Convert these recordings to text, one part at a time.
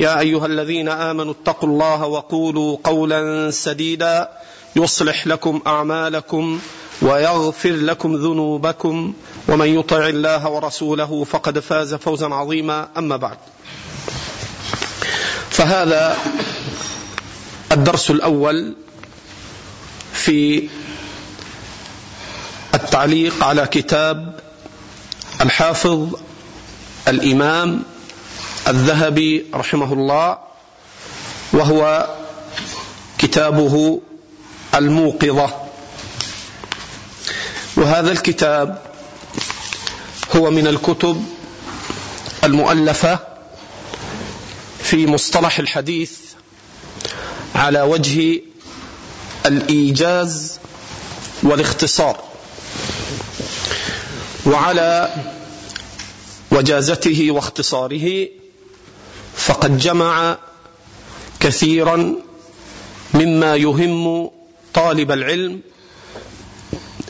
يا أيها الذين آمنوا اتقوا الله وقولوا قولا سديدا يصلح لكم أعمالكم ويغفر لكم ذنوبكم ومن يطع الله ورسوله فقد فاز فوزا عظيما. أما بعد فهذا الدرس الأول في التعليق على كتاب الحافظ الإمام الذهبي رحمه الله وهو كتابه الموقظة. وهذا الكتاب هو من الكتب المؤلفة في مصطلح الحديث على وجه الإيجاز والاختصار وعلى وجازته واختصاره فقد جمع كثيرا مما يهم طالب العلم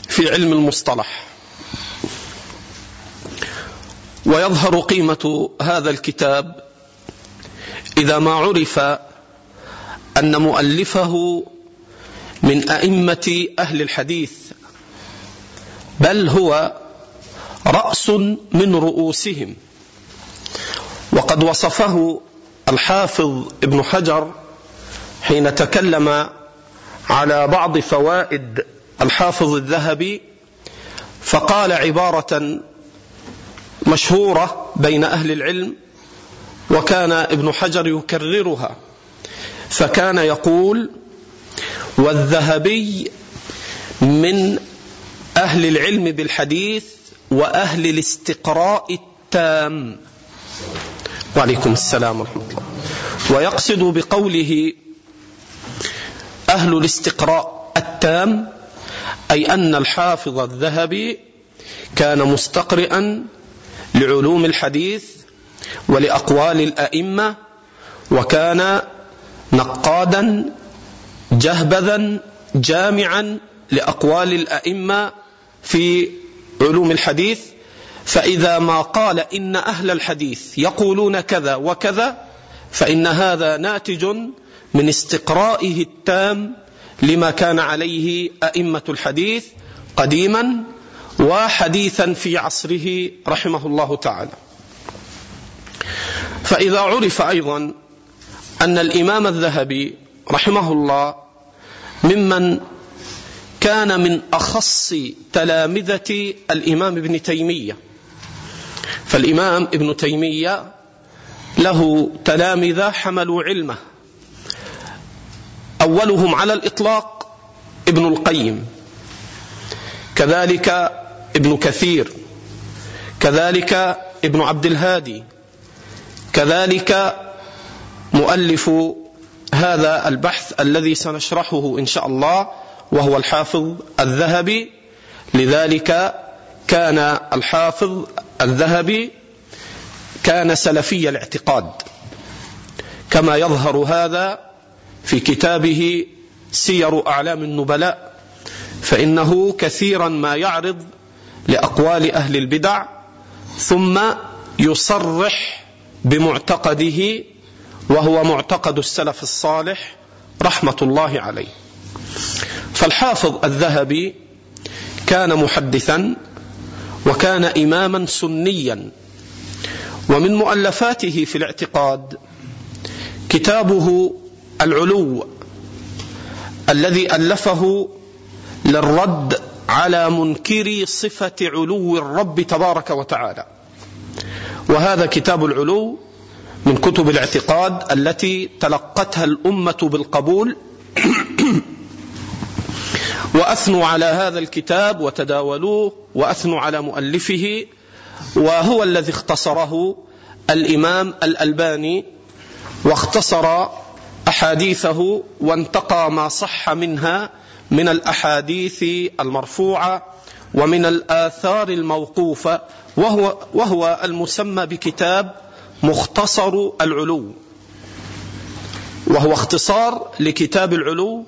في علم المصطلح. ويظهر قيمة هذا الكتاب إذا ما عرف أن مؤلفه من أئمة أهل الحديث بل هو رأس من رؤوسهم وقد وصفه الحافظ ابن حجر حين تكلم على بعض فوائد الحافظ الذهبي فقال عبارة مشهورة بين أهل العلم وكان ابن حجر يكررها. فكان يقول والذهبي من أهل العلم بالحديث وأهل الاستقراء التام. وعليكم السلام ورحمة الله. ويقصد بقوله أهل الاستقراء التام أي أن الحافظ الذهبي كان مستقرئا لعلوم الحديث ولأقوال الأئمة وكان نقادا جهبذا جامعا لأقوال الأئمة في علوم الحديث فإذا ما قال إن أهل الحديث يقولون كذا وكذا فإن هذا ناتج من استقرائه التام لما كان عليه أئمة الحديث قديما وحديثا في عصره رحمه الله تعالى. فإذا عرف أيضا أن الإمام الذهبي رحمه الله ممن كان من أخص تلامذة الإمام ابن تيمية فالإمام ابن تيمية له تلامذة حملوا علمه. أولهم على الإطلاق ابن القيم. كذلك ابن كثير. كذلك ابن عبد الهادي. كذلك مؤلف هذا البحث الذي سنشرحه إن شاء الله وهو الحافظ الذهبي. لذلك كان الحافظ الذهبي كان سلفي الاعتقاد. كما يظهر هذا في كتابه سير أعلام النبلاء فإنه كثيرا ما يعرض لأقوال أهل البدع ثم يصرح بمعتقده وهو معتقد السلف الصالح رحمة الله عليه. فالحافظ الذهبي كان محدثا وكان إماما سنيا. ومن مؤلفاته في الاعتقاد كتابه العلو الذي ألفه للرد على منكري صفة علو الرب تبارك وتعالى. وهذا كتاب العلو من كتب الاعتقاد التي تلقتها الأمة بالقبول. وأثنوا على هذا الكتاب وتداولوه وأثنوا على مؤلفه وهو الذي اختصره الإمام الألباني واختصر أحاديثه وانتقى ما صح منها من الأحاديث المرفوعة ومن الآثار الموقوفة وهو, وهو المسمى بكتاب مختصر العلو وهو اختصار لكتاب العلو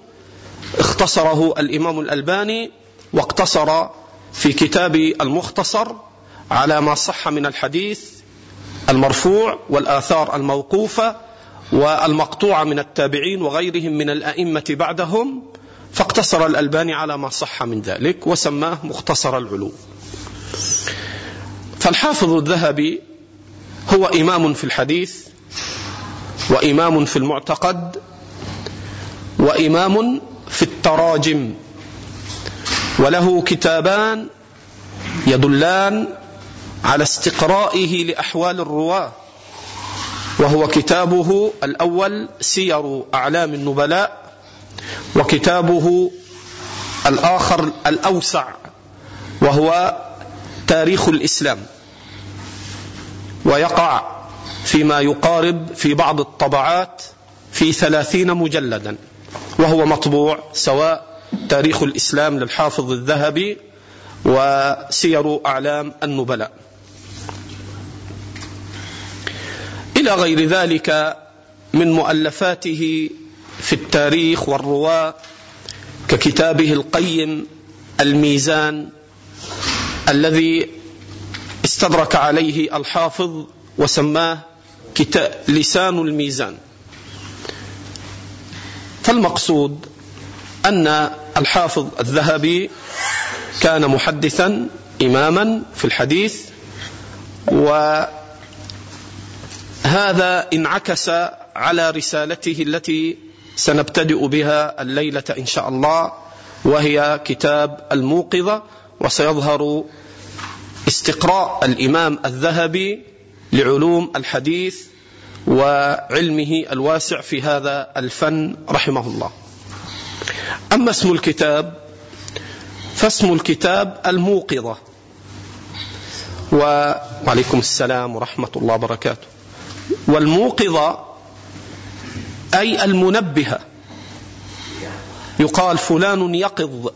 اختصره الإمام الألباني واقتصر في كتاب المختصر على ما صح من الحديث المرفوع والآثار الموقوفة والمقطوعة من التابعين وغيرهم من الأئمة بعدهم فاقتصر الألباني على ما صح من ذلك وسماه مختصر العلو. فالحافظ الذهبي هو إمام في الحديث وإمام في المعتقد وإمام في التراجم. وله كتابان يدلان على استقرائه لأحوال الرواة. وهو كتابه الأول سير أعلام النبلاء وكتابه الآخر الأوسع وهو تاريخ الإسلام. ويقع فيما يقارب في بعض الطبعات في ثلاثين مجلدا. وهو مطبوع سواء تاريخ الإسلام للحافظ الذهبي وسير أعلام النبلاء. إلى غير ذلك من مؤلفاته في التاريخ والرواة ككتابه القيم الميزان الذي استدرك عليه الحافظ وسماه لسان الميزان. فالمقصود أن الحافظ الذهبي كان محدثا إماما في الحديث وهذا انعكس على رسالته التي سنبتدئ بها الليلة إن شاء الله وهي كتاب الموقظة وسيظهر استقراء الإمام الذهبي لعلوم الحديث وعلمه الواسع في هذا الفن رحمه الله. أما اسم الكتاب فاسم الكتاب الموقظة. وعليكم السلام ورحمة الله وبركاته. والموقظة أي المنبهة. يقال فلان يقظ.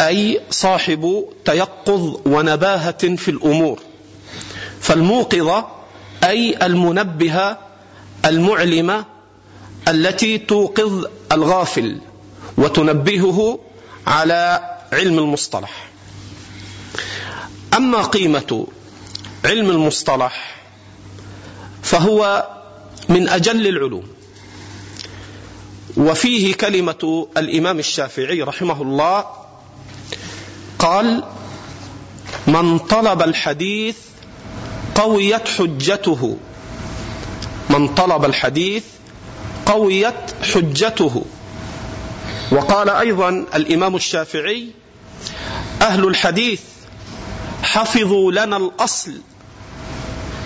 أي صاحب تيقظ ونباهة في الأمور. فالموقظة أي المنبهة المعلمة التي توقظ الغافل وتنبهه على علم المصطلح. أما قيمة علم المصطلح فهو من أجل العلوم وفيه كلمة الإمام الشافعي رحمه الله قال من طلب الحديث قويت حجته. من طلب الحديث قويت حجته. وقال أيضا الإمام الشافعي أهل الحديث حفظوا لنا الأصل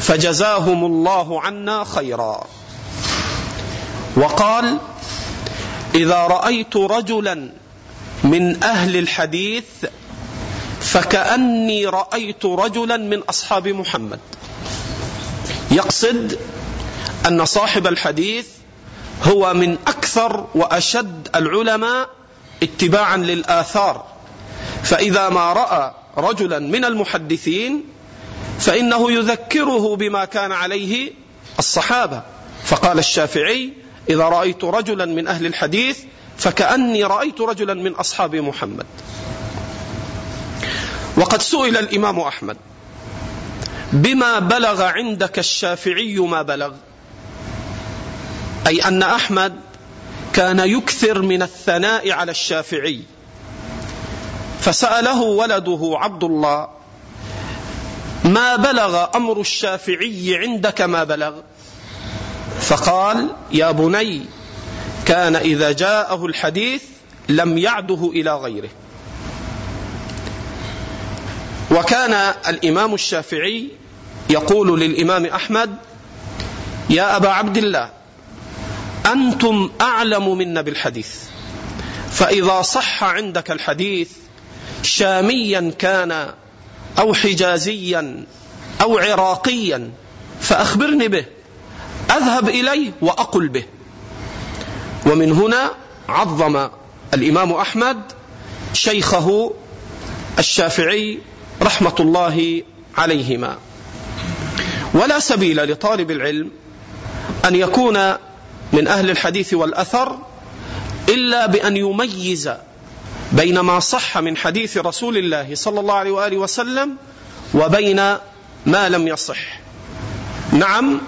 فجزاهم الله عنا خيرا. وقال إذا رأيت رجلا من أهل الحديث فكأني رأيت رجلا من أصحاب محمد. يقصد أن صاحب الحديث هو من أكثر وأشد العلماء اتباعا للآثار. فإذا ما رأى رجلا من المحدثين فإنه يذكره بما كان عليه الصحابة. فقال الشافعي إذا رأيت رجلا من أهل الحديث فكأني رأيت رجلا من أصحاب محمد. وقد سئل الإمام أحمد بما بلغ عندك الشافعي ما بلغ؟ أي أن أحمد كان يكثر من الثناء على الشافعي. فسأله ولده عبد الله ما بلغ أمر الشافعي عندك ما بلغ؟ فقال يا بني كان إذا جاءه الحديث لم يعده إلى غيره. وكان الإمام الشافعي يقول للإمام أحمد يا أبا عبد الله أنتم أعلم منا بالحديث فإذا صح عندك الحديث شاميا كان أو حجازيا أو عراقيا فأخبرني به أذهب إليه وأقل به. ومن هنا عظم الإمام أحمد شيخه الشافعي رحمة الله عليهما. ولا سبيل لطالب العلم أن يكون من أهل الحديث والأثر إلا بأن يميز بين ما صح من حديث رسول الله صلى الله عليه وآله وسلم وبين ما لم يصح. نعم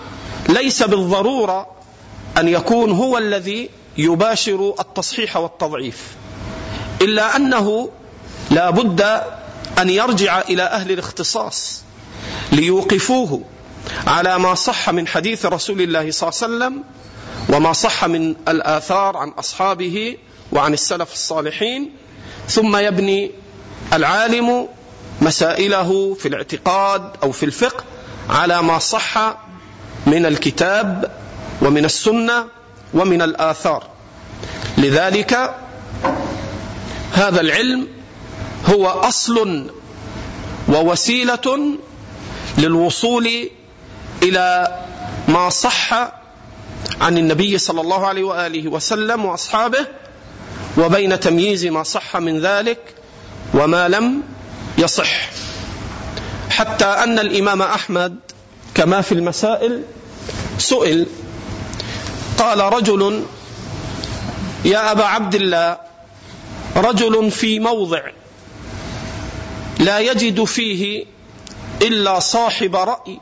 ليس بالضرورة أن يكون هو الذي يباشر التصحيح والتضعيف إلا أنه لا بد أن يرجع إلى أهل الاختصاص ليوقفوه على ما صح من حديث رسول الله صلى الله عليه وسلم وما صح من الآثار عن أصحابه وعن السلف الصالحين. ثم يبني العالم مسائله في الاعتقاد أو في الفقه على ما صح من الكتاب ومن السنة ومن الآثار. لذلك هذا العلم هو أصل ووسيلة للوصول إلى ما صح عن النبي صلى الله عليه وآله وسلم وأصحابه وبين تمييز ما صح من ذلك وما لم يصح. حتى أن الإمام أحمد كما في المسائل سئل قال رجل يا أبا عبد الله رجل في موضع لا يجد فيه إلا صاحب رأي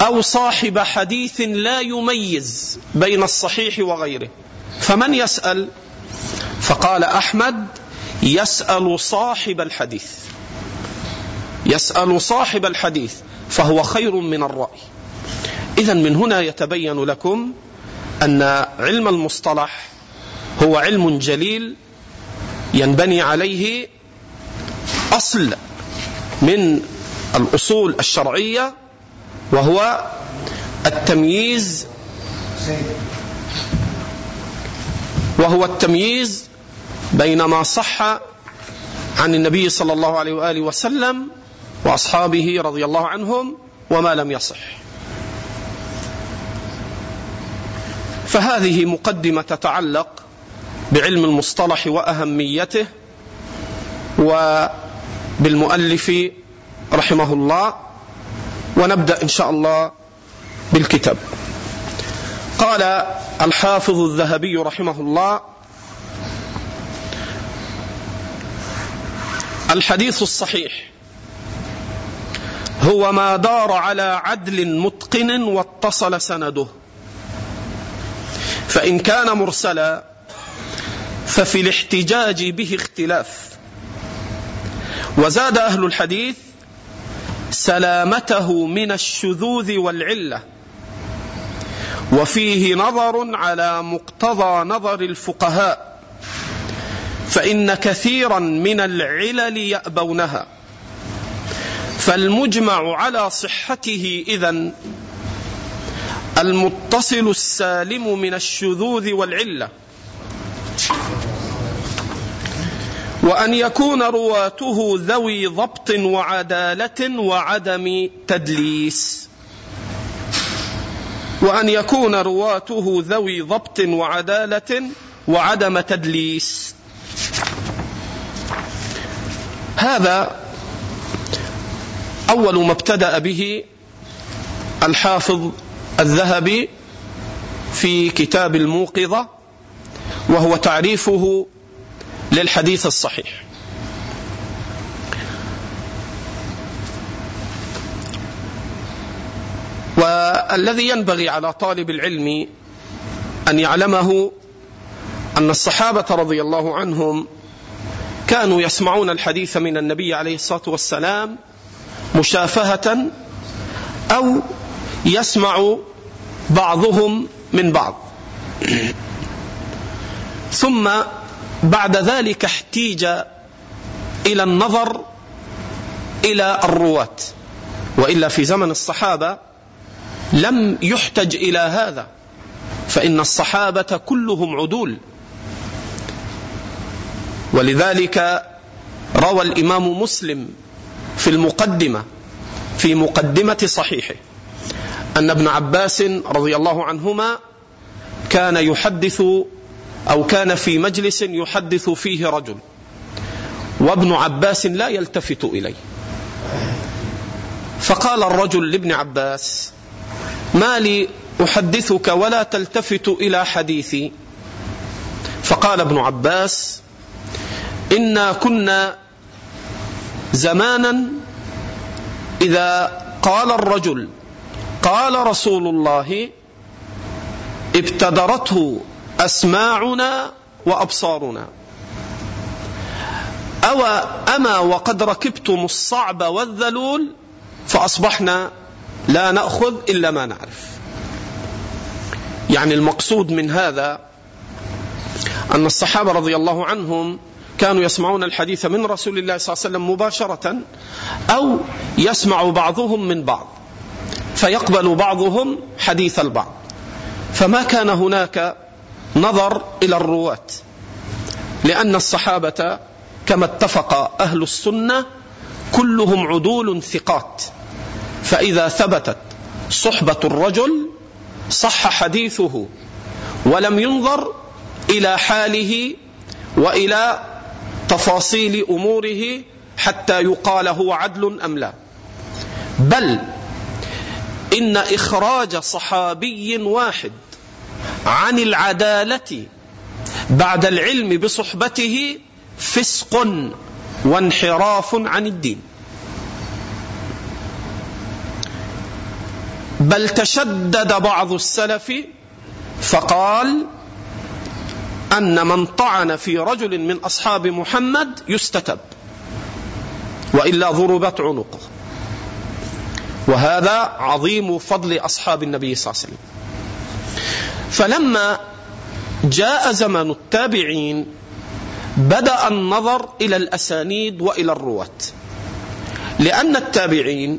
أو صاحب حديث لا يميز بين الصحيح وغيره. فمن يسأل؟ فقال أحمد يسأل صاحب الحديث. يسأل صاحب الحديث فهو خير من الرأي. إذا من هنا يتبين لكم أن علم المصطلح هو علم جليل ينبني عليه أصل من الأصول الشرعية وهو التمييز وهو التمييز بين ما صح عن النبي صلى الله عليه وآله وسلم وأصحابه رضي الله عنهم وما لم يصح. فهذه مقدمة تتعلق بعلم المصطلح وأهميته وبالمؤلف رحمه الله ونبدأ إن شاء الله بالكتاب. قال الحافظ الذهبي رحمه الله الحديث الصحيح هو ما دار على عدل متقن واتصل سنده فإن كان مرسلا ففي الاحتجاج به اختلاف وزاد أهل الحديث سلامته من الشذوذ والعلة وفيه نظر على مقتضى نظر الفقهاء فإن كثيرا من العلل يأبونها فالمجمع على صحته إذن المتصل السالم من الشذوذ والعلة. وأن يكون رواته ذوي ضبط وعدالة وعدم تدليس. وأن يكون رواته ذوي ضبط وعدالة وعدم تدليس. هذا أول ما ابتدأ به الحافظ الذهبي في كتاب الموقظة وهو تعريفه للحديث الصحيح. والذي ينبغي على طالب العلم أن يعلمه أن الصحابة رضي الله عنهم كانوا يسمعون الحديث من النبي عليه الصلاة والسلام مشافهة أو يسمع بعضهم من بعض. ثم بعد ذلك احتيج إلى النظر إلى الرواة. وإلا في زمن الصحابة لم يحتج إلى هذا فإن الصحابة كلهم عدول. ولذلك روى الإمام مسلم في المقدمة في مقدمة صحيحه أن ابن عباس رضي الله عنهما كان يحدث أو كان في مجلس يحدث فيه رجل وابن عباس لا يلتفت إليه. فقال الرجل لابن عباس ما لي أحدثك ولا تلتفت إلى حديثي. فقال ابن عباس إنا كنا زمانا إذا قال الرجل قال رسول الله ابتدرته أسماعنا وأبصارنا. أو أما وقد ركبتم الصعب والذلول فأصبحنا لا نأخذ إلا ما نعرف. يعني المقصود من هذا أن الصحابة رضي الله عنهم كانوا يسمعون الحديث من رسول الله صلى الله عليه وسلم مباشرة أو يسمع بعضهم من بعض فيقبل بعضهم حديث البعض. فما كان هناك نظر إلى الرواة. لأن الصحابة كما اتفق أهل السنة كلهم عدول ثقات. فإذا ثبتت صحبة الرجل صح حديثه ولم ينظر إلى حاله وإلى تفاصيل أموره حتى يقال هو عدل أم لا. بل إن إخراج صحابي واحد عن العدالة بعد العلم بصحبته فسق وانحراف عن الدين. بل تشدد بعض السلف فقال أن من طعن في رجل من أصحاب محمد يستتب وإلا ضربت عنقه. وهذا عظيم فضل أصحاب النبي صلى الله عليه وسلم. فلما جاء زمن التابعين بدأ النظر إلى الأسانيد وإلى الرواة. لأن التابعين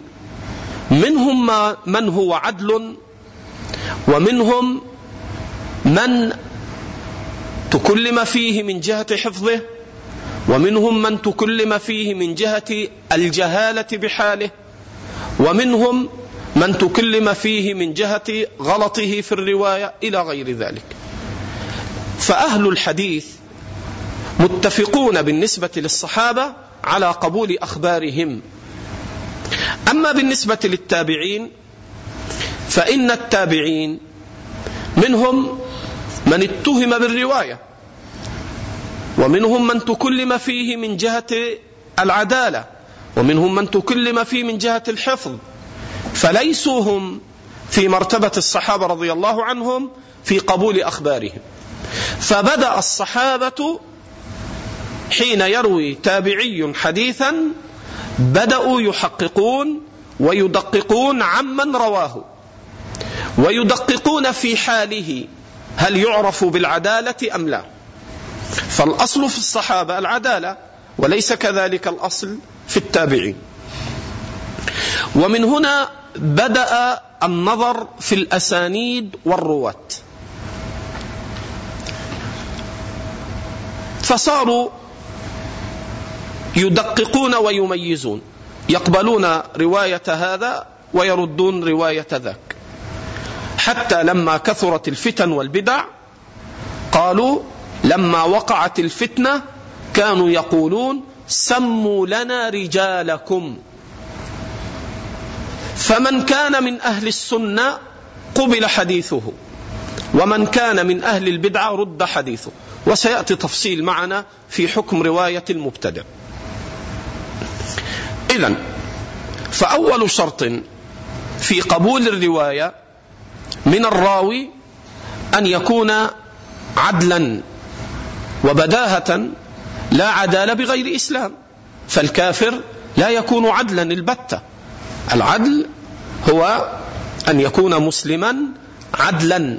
منهم من هو عدل ومنهم من تكلم فيه من جهة حفظه ومنهم من تكلم فيه من جهة الجهالة بحاله ومنهم من تكلم فيه من جهة غلطه في الرواية إلى غير ذلك. فأهل الحديث متفقون بالنسبة للصحابة على قبول أخبارهم. أما بالنسبة للتابعين فإن التابعين منهم من اتهم بالرواية ومنهم من تكلم فيه من جهة العدالة ومنهم من تكلم فيه من جهة الحفظ. فليسوا هم في مرتبة الصحابة رضي الله عنهم في قبول أخبارهم. فبدأ الصحابة حين يروي تابعي حديثا بدأوا يحققون ويدققون عمن رواه. ويدققون في حاله هل يعرف بالعدالة أم لا. فالأصل في الصحابة العدالة وليس كذلك الأصل في التابعين. ومن هنا بدأ النظر في الأسانيد والرواة فصاروا يدققون ويميزون. يقبلون رواية هذا ويردون رواية ذاك. حتى لما كثرت الفتن والبدع قالوا لما وقعت الفتنة كانوا يقولون سموا لنا رجالكم. فمن كان من أهل السنة قبل حديثه ومن كان من أهل البدعة رد حديثه. وسيأتي تفصيل معنا في حكم رواية المبتدع. اذا فأول شرط في قبول الرواية من الراوي أن يكون عدلا وبداهة لا عدالة بغير إسلام فالكافر لا يكون عدلا البتة. العدل هو أن يكون مسلما عدلا.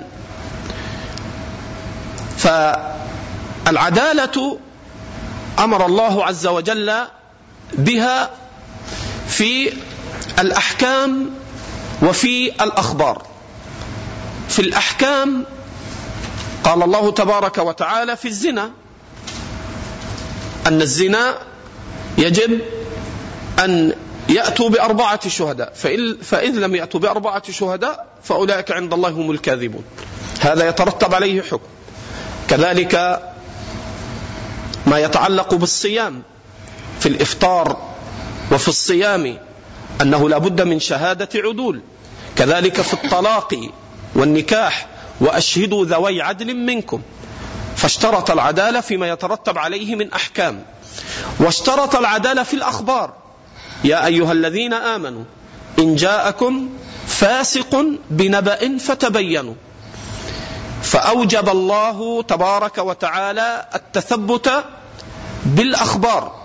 فالعدالة أمر الله عز وجل بها في الأحكام وفي الأخبار. في الأحكام قال الله تبارك وتعالى في الزنا أن الزنا يجب أن يأتوا بأربعة شهداء. فإذ لم يأتوا بأربعة شهداء فأولئك عند الله هم الكاذبون. هذا يترتب عليه حكم. كذلك ما يتعلق بالصيام في الإفطار وفي الصيام أنه لا بد من شهادة عدول. كذلك في الطلاق والنكاح وأشهدوا ذوي عدل منكم. فاشترط العدالة فيما يترتب عليه من أحكام. واشترط العدالة في الأخبار. يا أيها الذين آمنوا إن جاءكم فاسق بنبأ فتبينوا. فأوجب الله تبارك وتعالى التثبت بالأخبار.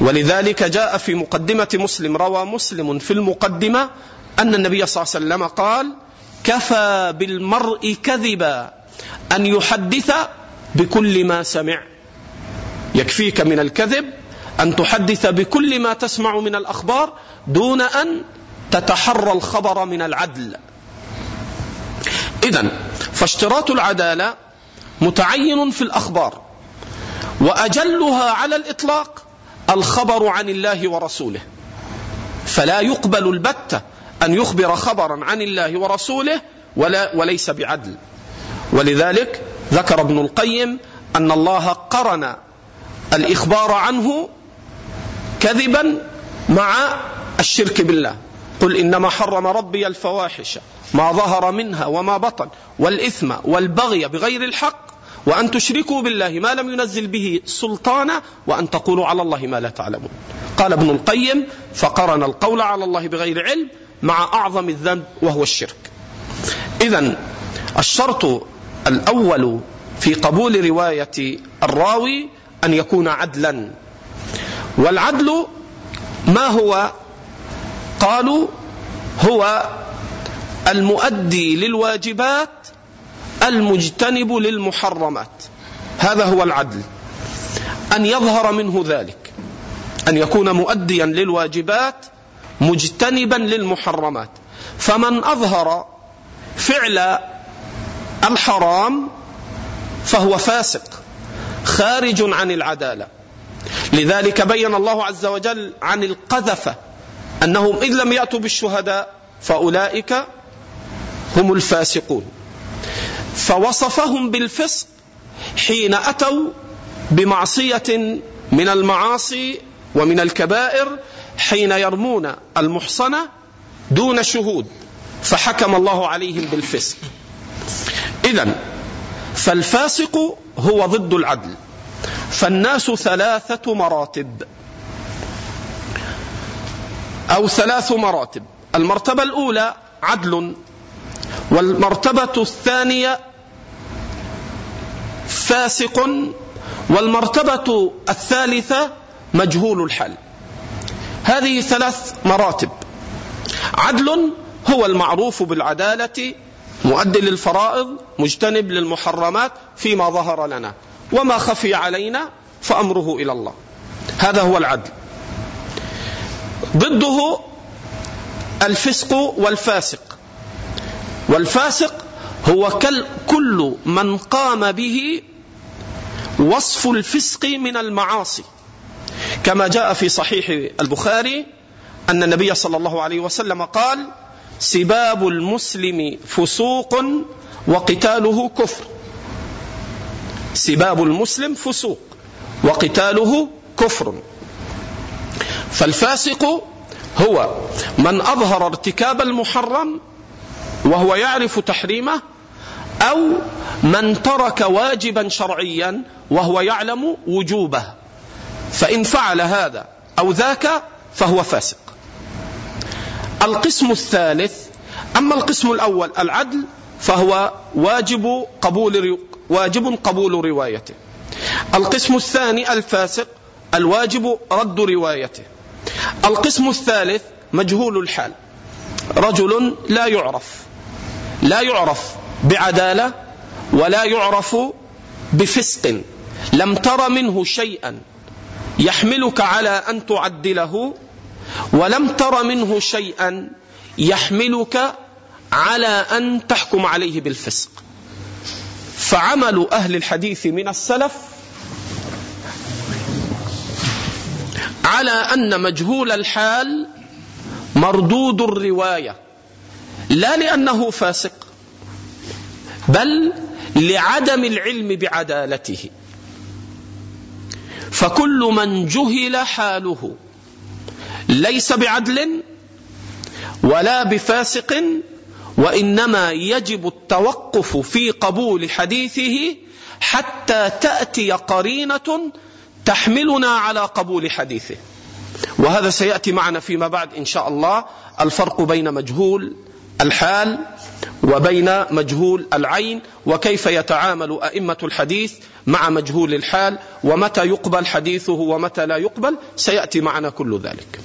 ولذلك جاء في مقدمة مسلم روى مسلم في المقدمة أن النبي صلى الله عليه وسلم قال كفى بالمرء كذبا أن يحدث بكل ما سمع. يكفيك من الكذب أن تحدث بكل ما تسمع من الأخبار دون أن تتحرى الخبر من العدل. إذا فاشتراط العدالة متعين في الأخبار وأجلها على الإطلاق الخبر عن الله ورسوله. فلا يقبل البتة أن يخبر خبرا عن الله ورسوله ولا وليس بعدل. ولذلك ذكر ابن القيم أن الله قرن الإخبار عنه كذبا مع الشرك بالله. قل إنما حرم ربي الفواحش ما ظهر منها وما بطن والإثم والبغي بغير الحق وأن تشركوا بالله ما لم ينزل به سلطانا وأن تقولوا على الله ما لا تعلمون. قال ابن القيم فقرن القول على الله بغير علم مع أعظم الذنب وهو الشرك. إذا الشرط الأول في قبول رواية الراوي أن يكون عدلا. والعدل ما هو قالوا هو المؤدي للواجبات المجتنب للمحرمات. هذا هو العدل. أن يظهر منه ذلك. أن يكون مؤديا للواجبات مجتنبا للمحرمات. فمن أظهر فعل الحرام فهو فاسق خارج عن العدالة. لذلك بين الله عز وجل عن القذفه أنهم إن لم يأتوا بالشهداء فأولئك هم الفاسقون. فوصفهم بالفسق حين أتوا بمعصية من المعاصي ومن الكبائر حين يرمون المحصنة دون شهود فحكم الله عليهم بالفسق. اذا فالفاسق هو ضد العدل. فالناس ثلاثة مراتب. أو ثلاث مراتب. المرتبة الأولى عدل والمرتبة الثانية فاسق والمرتبة الثالثة مجهول الحال. هذه ثلاث مراتب. عدل هو المعروف بالعدالة مؤدي للفرائض مجتنب للمحرمات فيما ظهر لنا. وما خفي علينا فأمره إلى الله. هذا هو العدل. ضده الفسق والفاسق. والفاسق هو كل من قام به وصف الفسق من المعاصي. كما جاء في صحيح البخاري أن النبي صلى الله عليه وسلم قال سباب المسلم فسوق وقتاله كفر. سباب المسلم فسوق وقتاله كفر. فالفاسق هو من أظهر ارتكاب المحرم وهو يعرف تحريمه أو من ترك واجبا شرعيا وهو يعلم وجوبه. فإن فعل هذا أو ذاك فهو فاسق. القسم الثالث أما القسم الأول العدل فهو واجب قبول واجب قبول روايته. القسم الثاني الفاسق الواجب رد روايته. القسم الثالث مجهول الحال. رجل لا يعرف لا يعرف بعدالة ولا يعرف بفسق. لم تر منه شيئا يحملك على أن تعدله ولم تر منه شيئا يحملك على أن تحكم عليه بالفسق. فعمل أهل الحديث من السلف على أن مجهول الحال مردود الرواية لا لأنه فاسق بل لعدم العلم بعدالته. فكل من جهل حاله ليس بعدل ولا بفاسق وإنما يجب التوقف في قبول حديثه حتى تأتي قرينة تحملنا على قبول حديثه وهذا سيأتي معنا فيما بعد إن شاء الله الفرق بين مجهول الحال وبين مجهول العين وكيف يتعامل أئمة الحديث مع مجهول الحال ومتى يقبل حديثه ومتى لا يقبل سيأتي معنا كل ذلك.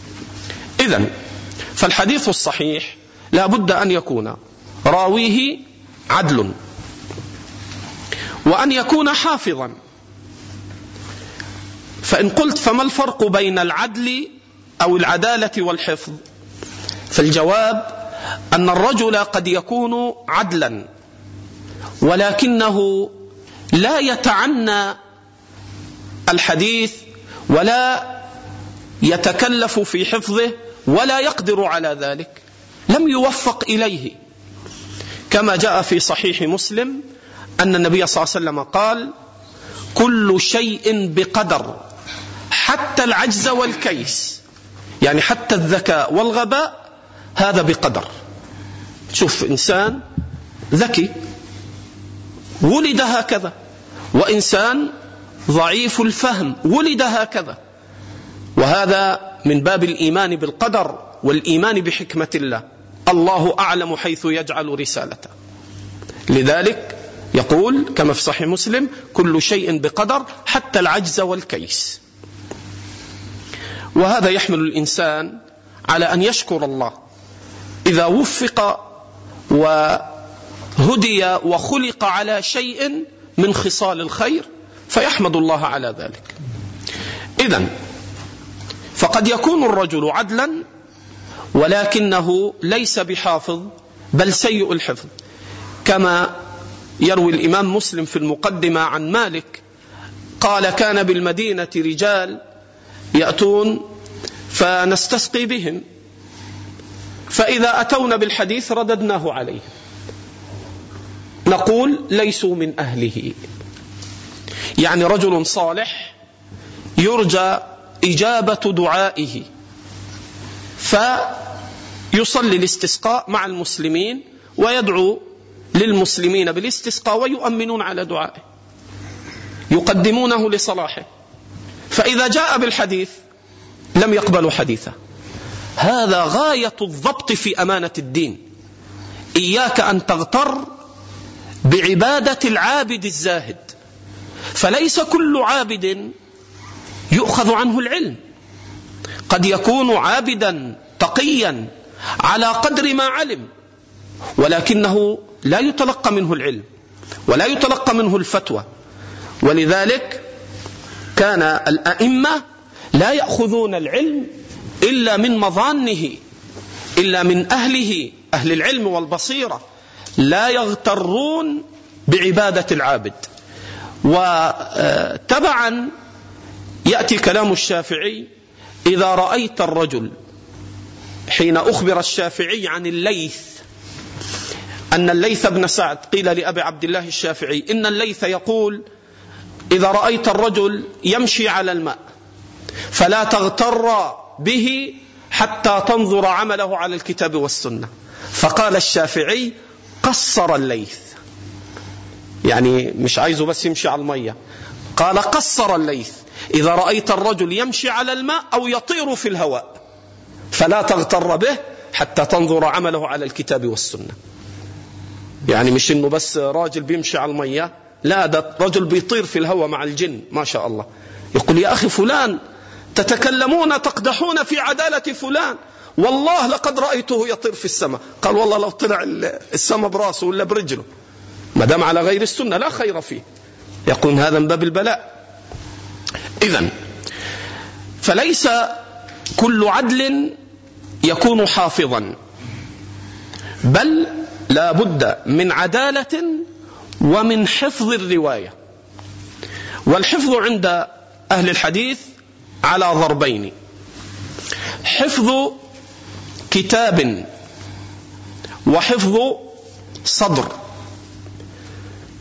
اذا فالحديث الصحيح لا بد أن يكون راويه عدل وأن يكون حافظا. فإن قلت فما الفرق بين العدل أو العدالة والحفظ؟ فالجواب أن الرجل قد يكون عدلا ولكنه لا يتعنى الحديث ولا يتكلف في حفظه ولا يقدر على ذلك. لم يوفق إليه. كما جاء في صحيح مسلم أن النبي صلى الله عليه وسلم قال كل شيء بقدر حتى العجز والكيس. يعني حتى الذكاء والغباء هذا بقدر. شوف إنسان ذكي ولد هكذا. وإنسان ضعيف الفهم ولد هكذا. وهذا من باب الإيمان بالقدر والإيمان بحكمة الله. الله أعلم حيث يجعل رسالته. لذلك يقول كما في صحيح مسلم كل شيء بقدر حتى العجز والكيس. وهذا يحمل الإنسان على أن يشكر الله. إذا وفق وهدي وخلق على شيء من خصال الخير فيحمد الله على ذلك. اذا فقد يكون الرجل عدلا ولكنه ليس بحافظ بل سيء الحفظ. كما يروي الإمام مسلم في المقدمة عن مالك قال كان بالمدينة رجال يأتون فنستسقي بهم فإذا أتونا بالحديث رددناه عليهم. نقول ليسوا من أهله. يعني رجل صالح يرجى إجابة دعائه فيصلي الاستسقاء مع المسلمين ويدعو للمسلمين بالاستسقاء ويؤمنون على دعائه. يقدمونه لصلاحه. فإذا جاء بالحديث لم يقبلوا حديثه. هذا غاية الضبط في أمانة الدين. إياك أن تغتر بعبادة العابد الزاهد. فليس كل عابد يؤخذ عنه العلم. قد يكون عابدا تقيا على قدر ما علم ولكنه لا يتلقى منه العلم ولا يتلقى منه الفتوى. ولذلك كان الأئمة لا يأخذون العلم إلا من مظانه إلا من أهله أهل العلم والبصيرة لا يغترون بعبادة العابد. وتبعا يأتي كلام الشافعي إذا رأيت الرجل حين أخبر الشافعي عن الليث أن الليث بن سعد قيل لأبي عبد الله الشافعي إن الليث يقول إذا رأيت الرجل يمشي على الماء فلا تغتر به حتى تنظر عمله على الكتاب والسنة. فقال الشافعي قصر الليث. يعني مش عايزه بس يمشي على المية. قال قصر الليث. إذا رأيت الرجل يمشي على الماء أو يطير في الهواء فلا تغتر به حتى تنظر عمله على الكتاب والسنة. يعني مش إنه بس راجل بيمشي على المية لا ده رجل بيطير في الهواء مع الجن ما شاء الله. يقول يا أخي فلان تتكلمون تقدحون في عدالة فلان. والله لقد رأيته يطير في السماء. قال والله لو طلع السماء براسه ولا برجله. ما دام على غير السنة لا خير فيه. يقول هذا من باب البلاء. إذا فليس كل عدل يكون حافظا. بل لا بد من عدالة ومن حفظ الرواية. والحفظ عند أهل الحديث على ضربين. حفظ كتاب وحفظ صدر.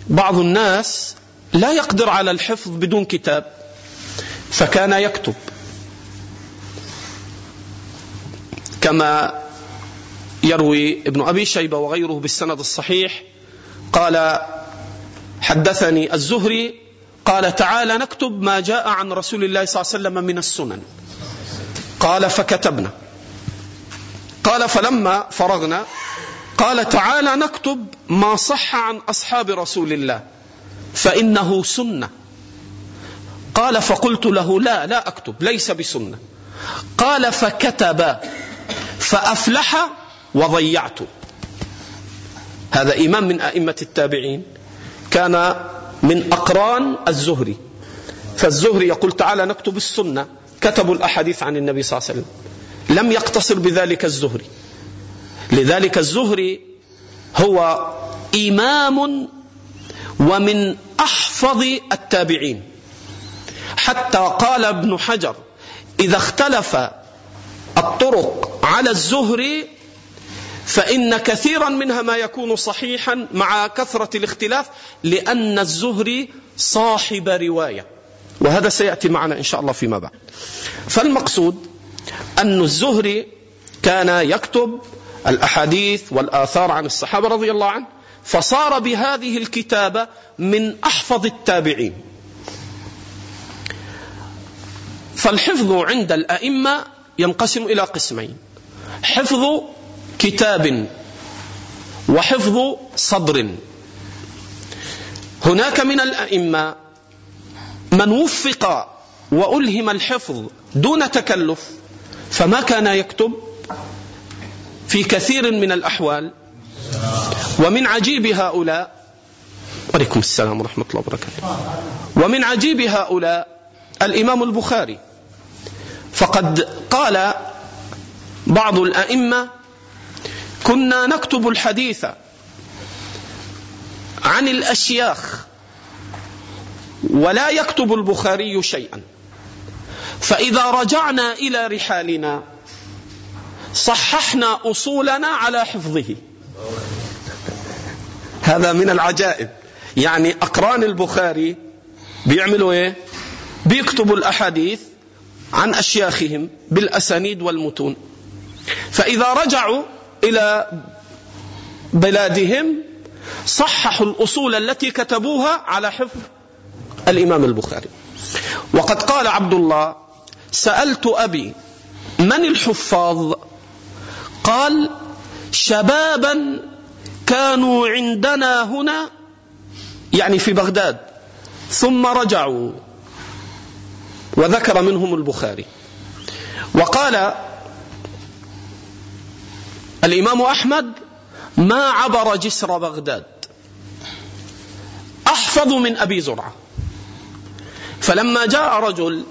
بعض الناس لا يقدر على الحفظ بدون كتاب فكان يكتب. كما يروي ابن أبي شيبة وغيره بالسند الصحيح قال حدثني الزهري قال تعالى نكتب ما جاء عن رسول الله صلى الله عليه وسلم من السنن. قال فكتبنا. قال فلما فرغنا قال تعالى نكتب ما صح عن أصحاب رسول الله فإنه سنة. قال فقلت له لا لا أكتب ليس بسنة. قال فكتب. فأفلح وضيعت. هذا إمام من أئمة التابعين. كان من أقران الزهري. فالزهري يقول تعالى نكتب السنة. كتبوا الأحاديث عن النبي صلى الله عليه وسلم. لم يقتصر بذلك الزهري. لذلك الزهري هو إمام ومن أحفظ التابعين. حتى قال ابن حجر إذا اختلف الطرق على الزهري فإن كثيرا منها ما يكون صحيحا مع كثرة الاختلاف لأن الزهري صاحب رواية. وهذا سيأتي معنا إن شاء الله فيما بعد. فالمقصود أن الزهري كان يكتب الأحاديث والآثار عن الصحابة رضي الله عنه فصار بهذه الكتابة من أحفظ التابعين. فالحفظ عند الأئمة ينقسم إلى قسمين. حفظ كتاب وحفظ صدر. هناك من الأئمة من وفق وألهم الحفظ دون تكلف فما كان يكتب في كثير من الأحوال. ومن عجيب هؤلاء وعليكم السلام ورحمة الله وبركاته. ومن عجيب هؤلاء الإمام البخاري. فقد قال بعض الأئمة كنا نكتب الحديث عن الأشياخ ولا يكتب البخاري شيئا. فإذا رجعنا إلى رحالنا صححنا أصولنا على حفظه. هذا من العجائب. يعني أقران البخاري بيعملوا إيه؟ بيكتبوا الأحاديث عن أشياخهم بالأسانيد والمتون. فإذا رجعوا إلى بلادهم صححوا الأصول التي كتبوها على حفظ الإمام البخاري. وقد قال عبد الله سألت أبي من الحفاظ؟ قال شبابا كانوا عندنا هنا يعني في بغداد ثم رجعوا. وذكر منهم البخاري. وقال الإمام أحمد ما عبر جسر بغداد. أحفظ من أبي زرعة. فلما جاء رجل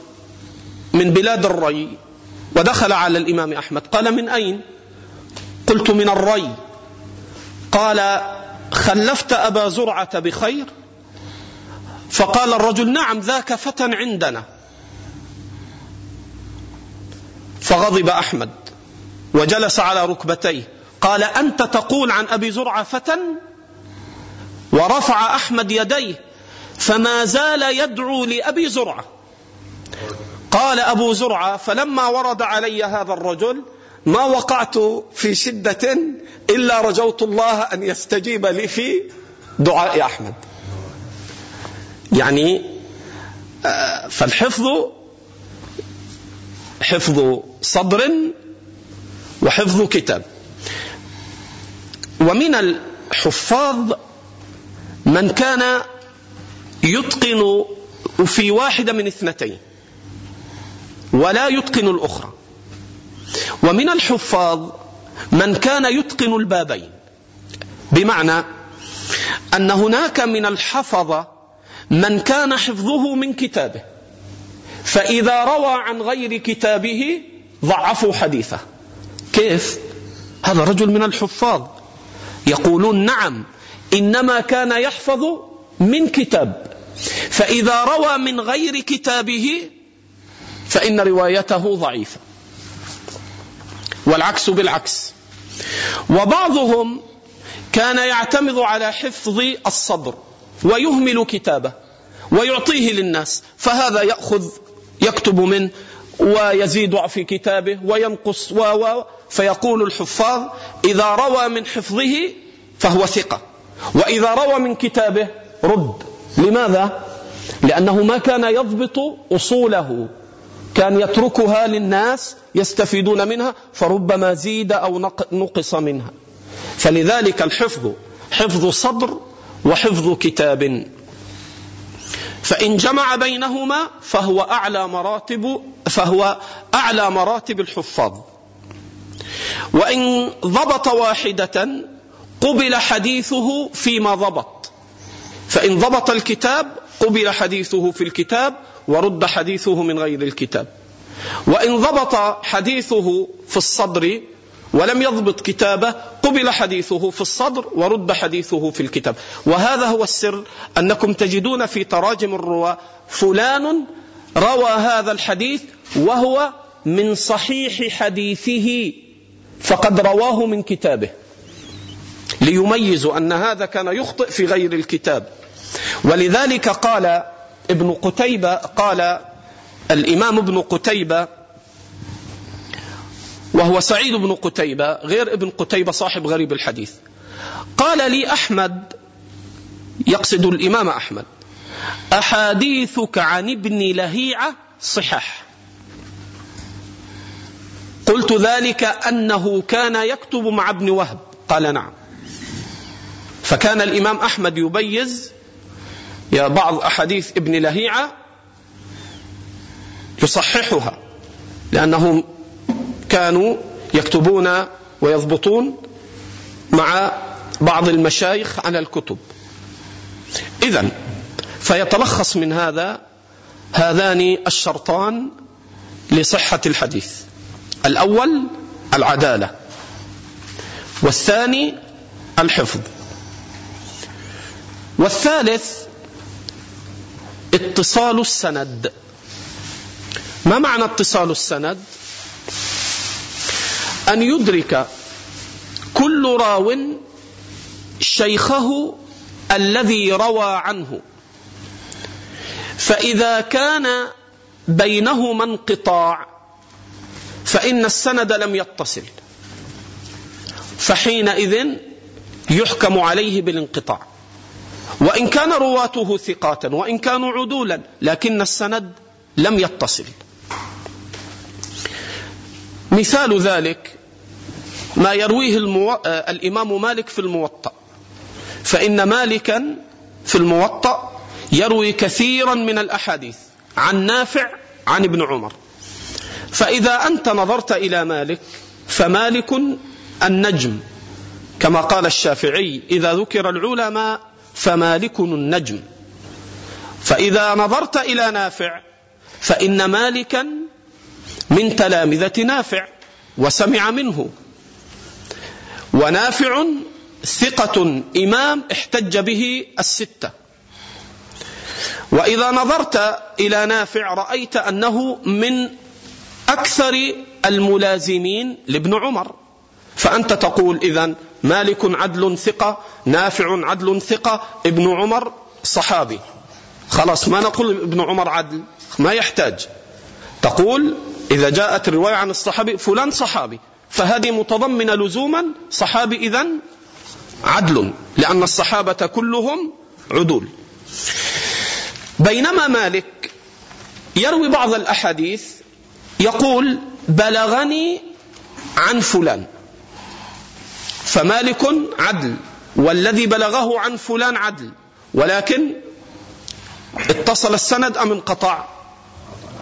من بلاد الري ودخل على الإمام أحمد قال من أين؟ قلت من الري. قال خلفت أبا زرعة بخير. فقال الرجل نعم ذاك فتى عندنا. فغضب أحمد وجلس على ركبتيه. قال أنت تقول عن أبي زرعة فتى ورفع أحمد يديه. فما زال يدعو لأبي زرعة. قال أبو زرعة فلما ورد علي هذا الرجل ما وقعت في شدة إلا رجوت الله أن يستجيب لي في دعاء أحمد. يعني آه، فالحفظ حفظ صدر وحفظ كتاب. ومن الحفاظ من كان يتقن في واحدة من اثنتين ولا يتقن الأخرى. ومن الحفاظ من كان يتقن البابين بمعنى أن هناك من الحفظه من كان حفظه من كتابه. فإذا روى عن غير كتابه ضعفوا حديثه. كيف؟ هذا رجل من الحفاظ. يقولون نعم إنما كان يحفظ من كتاب. فإذا روى من غير كتابه فإن روايته ضعيفة. والعكس بالعكس. وبعضهم كان يعتمد على حفظ الصدر ويهمل كتابه ويعطيه للناس فهذا يأخذ يكتب منه ويزيد في كتابه وينقص و فيقول الحفاظ إذا روى من حفظه فهو ثقة. وإذا روى من كتابه رد. لماذا؟ لأنه ما كان يضبط أصوله. كان يتركها للناس يستفيدون منها فربما زيد أو نقص منها. فلذلك الحفظ حفظ صدر وحفظ كتاب. فإن جمع بينهما فهو أعلى مراتب فهو أعلى مراتب الحفاظ. وإن ضبط واحدة قبل حديثه فيما ضبط. فإن ضبط الكتاب قبل حديثه في الكتاب ورد حديثه من غير الكتاب. وإن ضبط حديثه في الصدر ولم يضبط كتابه قبل حديثه في الصدر ورد حديثه في الكتاب. وهذا هو السر أنكم تجدون في تراجم الرواة فلان روى هذا الحديث وهو من صحيح حديثه فقد رواه من كتابه. ليميزوا أن هذا كان يخطئ في غير الكتاب. ولذلك قال ابن قتيبة قال الإمام ابن قتيبة وهو سعيد بن قتيبة غير ابن قتيبة صاحب غريب الحديث. قال لي أحمد يقصد الإمام أحمد أحاديثك عن ابن لهيعة صحح. قلت ذلك أنه كان يكتب مع ابن وهب. قال نعم. فكان الإمام أحمد يبيز يا بعض أحاديث ابن لهيعة يصححها لأنه كانوا يكتبون ويضبطون مع بعض المشايخ على الكتب. إذا فيتلخص من هذا هذان الشرطان لصحة الحديث. الأول العدالة والثاني الحفظ والثالث اتصال السند. ما معنى اتصال السند؟ أن يدرك كل راو شيخه الذي روى عنه. فإذا كان بينهما انقطاع فإن السند لم يتصل. فحينئذ يحكم عليه بالانقطاع. وإن كان رواته ثقاتا وإن كانوا عدولا لكن السند لم يتصل. مثال ذلك ما يرويه المو... آه، الإمام مالك في الموطأ. فإن مالكا في الموطأ يروي كثيرا من الأحاديث عن نافع عن ابن عمر. فإذا أنت نظرت إلى مالك فمالك النجم. كما قال الشافعي إذا ذكر العلماء فمالك النجم. فإذا نظرت إلى نافع فإن مالكا من تلامذة نافع وسمع منه. ونافع ثقة إمام احتج به الستة. وإذا نظرت إلى نافع رأيت أنه من أكثر الملازمين لابن عمر. فأنت تقول إذا مالك عدل ثقة نافع عدل ثقة ابن عمر صحابي. خلاص ما نقول ابن عمر عدل ما يحتاج. تقول إذا جاءت الرواية عن الصحابي فلان صحابي. فهذه متضمنة لزوما صحابي إذا عدل لأن الصحابة كلهم عدول. بينما مالك يروي بعض الأحاديث يقول بلغني عن فلان. فمالك عدل والذي بلغه عن فلان عدل. ولكن اتصل السند أم انقطع؟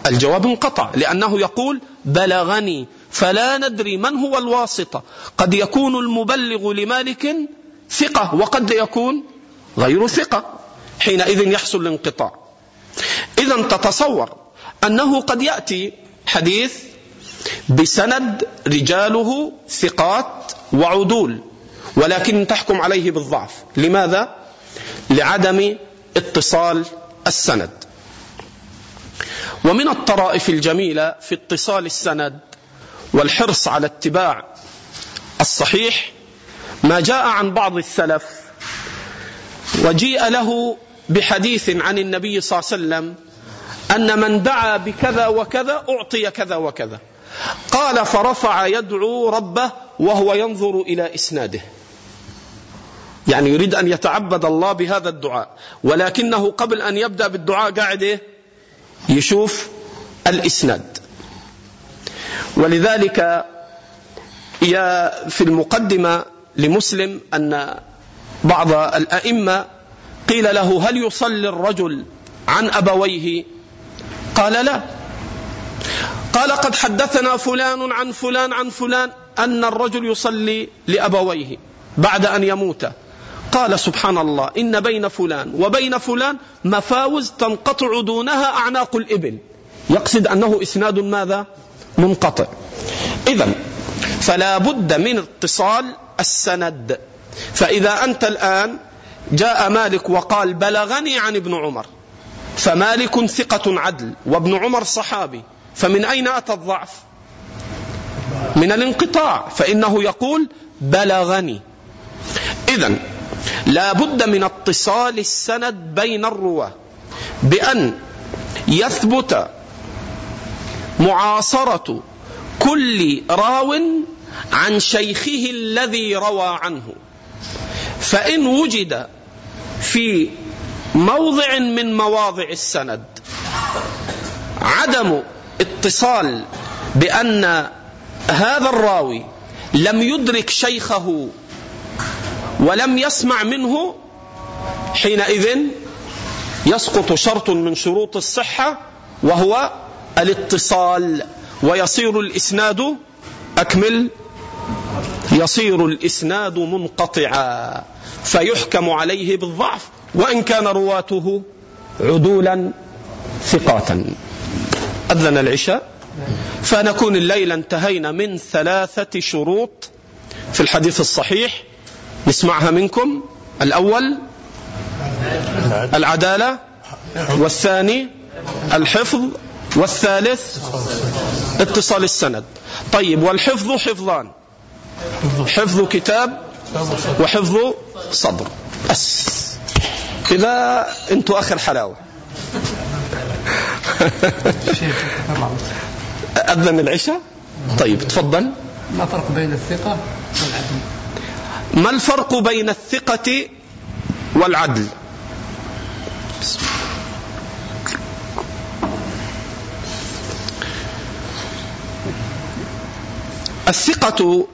الجواب انقطع لأنه يقول بلغني فلا ندري من هو الواسطة. قد يكون المبلغ لمالك ثقة وقد يكون غير ثقة. حينئذ يحصل الانقطاع. إذا تتصور أنه قد يأتي حديث بسند رجاله ثقات وعدول ولكن تحكم عليه بالضعف. لماذا؟ لعدم اتصال السند. ومن الطرائف الجميلة في اتصال السند والحرص على اتباع الصحيح ما جاء عن بعض السلف وجيء له بحديث عن النبي صلى الله عليه وسلم أن من دعا بكذا وكذا أعطي كذا وكذا. قال فرفع يدعو ربه وهو ينظر إلى إسناده. يعني يريد أن يتعبد الله بهذا الدعاء ولكنه قبل أن يبدأ بالدعاء قاعد إيه؟ يشوف الإسناد. ولذلك يا في المقدمة لمسلم أن بعض الأئمة قيل له هل يصلي الرجل عن أبويه؟ قال لا. قال قد حدثنا فلان عن فلان عن فلان أن الرجل يصلي لأبويه بعد أن يموت. قال سبحان الله إن بين فلان وبين فلان مفاوز تنقطع دونها أعناق الإبل. يقصد أنه إسناد ماذا؟ منقطع. إذا فلا بد من اتصال السند. فإذا أنت الآن جاء مالك وقال بلغني عن ابن عمر فمالك ثقة عدل وابن عمر صحابي فمن أين أتى الضعف؟ من الانقطاع فإنه يقول بلغني. إذا لا بد من اتصال السند بين الرواة بأن يثبت معاصرة كل راو عن شيخه الذي روى عنه. فإن وجد في موضع من مواضع السند عدم اتصال بأن هذا الراوي لم يدرك شيخه ولم يسمع منه حينئذ يسقط شرط من شروط الصحة وهو الاتصال ويصير الإسناد أكمل يصير الإسناد منقطعا فيحكم عليه بالضعف وإن كان رواته عدولا ثقاتا أذن العشاء. فنكون الليلة انتهينا من ثلاثة شروط في الحديث الصحيح. نسمعها منكم. الأول العدالة والثاني الحفظ والثالث اتصال السند. طيب والحفظ حفظان. حفظ كتاب وحفظ صدر بس. كذا أنتوا آخر حلاوة. أذن العشاء. طيب تفضل. ما فرق بين الثقة والعدل؟ ما الفرق بين الثقة والعدل؟ الثقة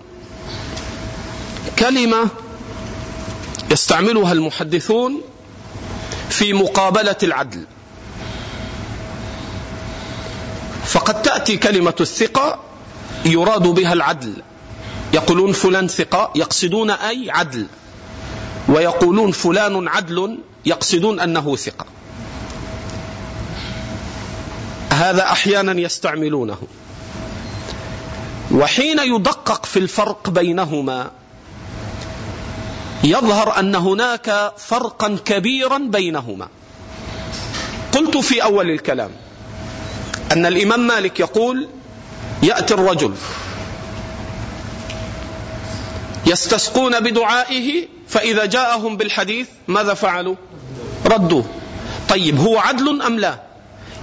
كلمة يستعملها المحدثون في مقابلة العدل. فقد تأتي كلمة الثقة يراد بها العدل. يقولون فلان ثقة يقصدون أي عدل. ويقولون فلان عدل يقصدون أنه ثقة. هذا أحيانا يستعملونه. وحين يدقق في الفرق بينهما يظهر أن هناك فرقا كبيرا بينهما. قلت في أول الكلام أن الإمام مالك يقول يأتي الرجل يستسقون بدعائه فإذا جاءهم بالحديث ماذا فعلوا؟ ردوه. طيب هو عدل أم لا؟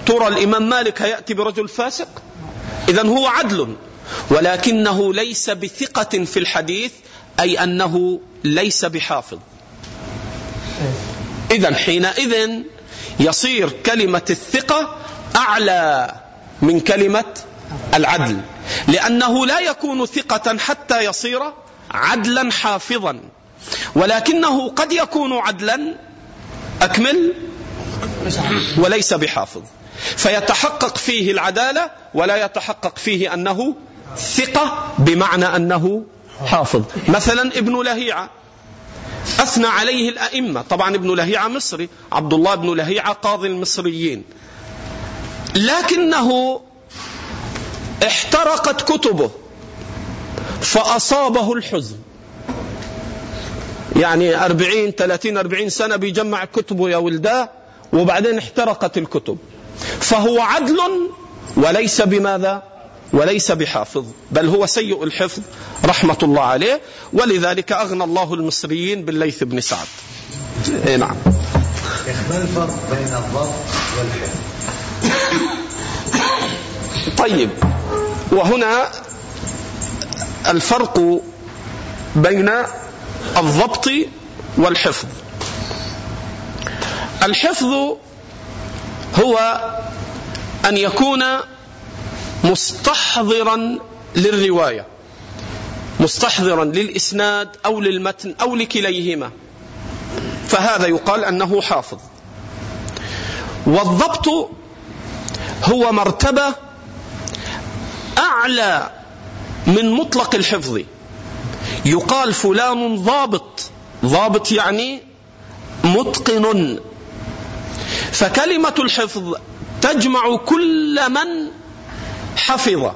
ترى الإمام مالك يأتي برجل فاسق؟ إذا هو عدل. ولكنه ليس بثقة في الحديث أي أنه ليس بحافظ. إذا حينئذ يصير كلمة الثقة أعلى من كلمة العدل لأنه لا يكون ثقة حتى يصير عدلا حافظا. ولكنه قد يكون عدلا أكمل وليس بحافظ. فيتحقق فيه العدالة ولا يتحقق فيه أنه ثقة بمعنى أنه حافظ. مثلا ابن لهيعة. أثنى عليه الأئمة. طبعا ابن لهيعة مصري. عبد الله بن لهيعة قاضي المصريين. لكنه احترقت كتبه فأصابه الحزن. يعني أربعين ثلاثين أربعين سنة بيجمع كتبه يا ولداه وبعدين احترقت الكتب. فهو عدل وليس بماذا؟ وليس بحافظ بل هو سيء الحفظ رحمة الله عليه ولذلك أغنى الله المصريين بالليث بن سعد. إيه نعم. ما الفرق بين الضبط والحفظ؟ طيب وهنا الفرق بين الضبط والحفظ. الحفظ هو أن يكون مستحضرا للرواية مستحضرا للإسناد أو للمتن أو لكليهما. فهذا يقال أنه حافظ. والضبط هو مرتبة أعلى من مطلق الحفظ. يقال فلان ضابط. ضابط يعني متقن. فكلمة الحفظ تجمع كل من حفظ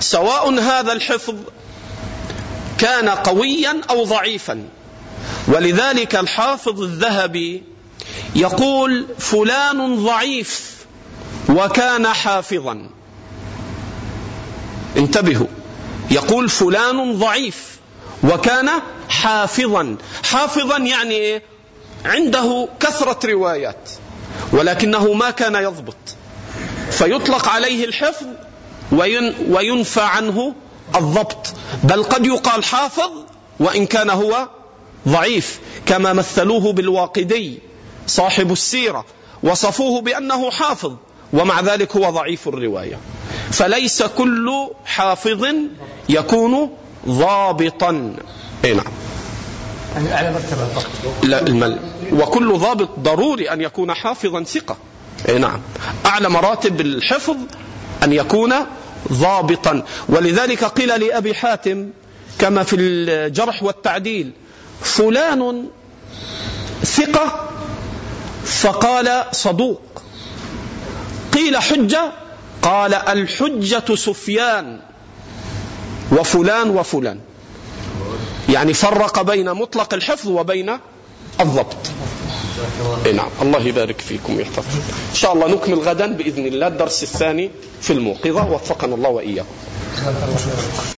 سواء هذا الحفظ كان قويا أو ضعيفا. ولذلك الحافظ الذهبي يقول فلان ضعيف وكان حافظا. انتبهوا. يقول فلان ضعيف وكان حافظا. حافظا يعني إيه؟ عنده كثرة روايات. ولكنه ما كان يضبط. فيطلق عليه الحفظ وينفى عنه الضبط. بل قد يقال حافظ وإن كان هو ضعيف كما مثلوه بالواقدي صاحب السيرة وصفوه بأنه حافظ ومع ذلك هو ضعيف الرواية. فليس كل حافظ يكون ضابطا. إي نعم. يعني اعلى مرتبة الضبط لا المل وكل ضابط ضروري أن يكون حافظا ثقة. اي نعم. أعلى مراتب الحفظ أن يكون ضابطا. ولذلك قيل لأبي حاتم كما في الجرح والتعديل فلان ثقة فقال صدوق. قيل حجة قال الحجة سفيان. وفلان وفلان. يعني فرق بين مطلق الحفظ وبين الضبط. نعم. الله يبارك فيكم ويحفظكم إن شاء الله نكمل غدا بإذن الله الدرس الثاني في الموقظة. وفقنا الله وإياكم.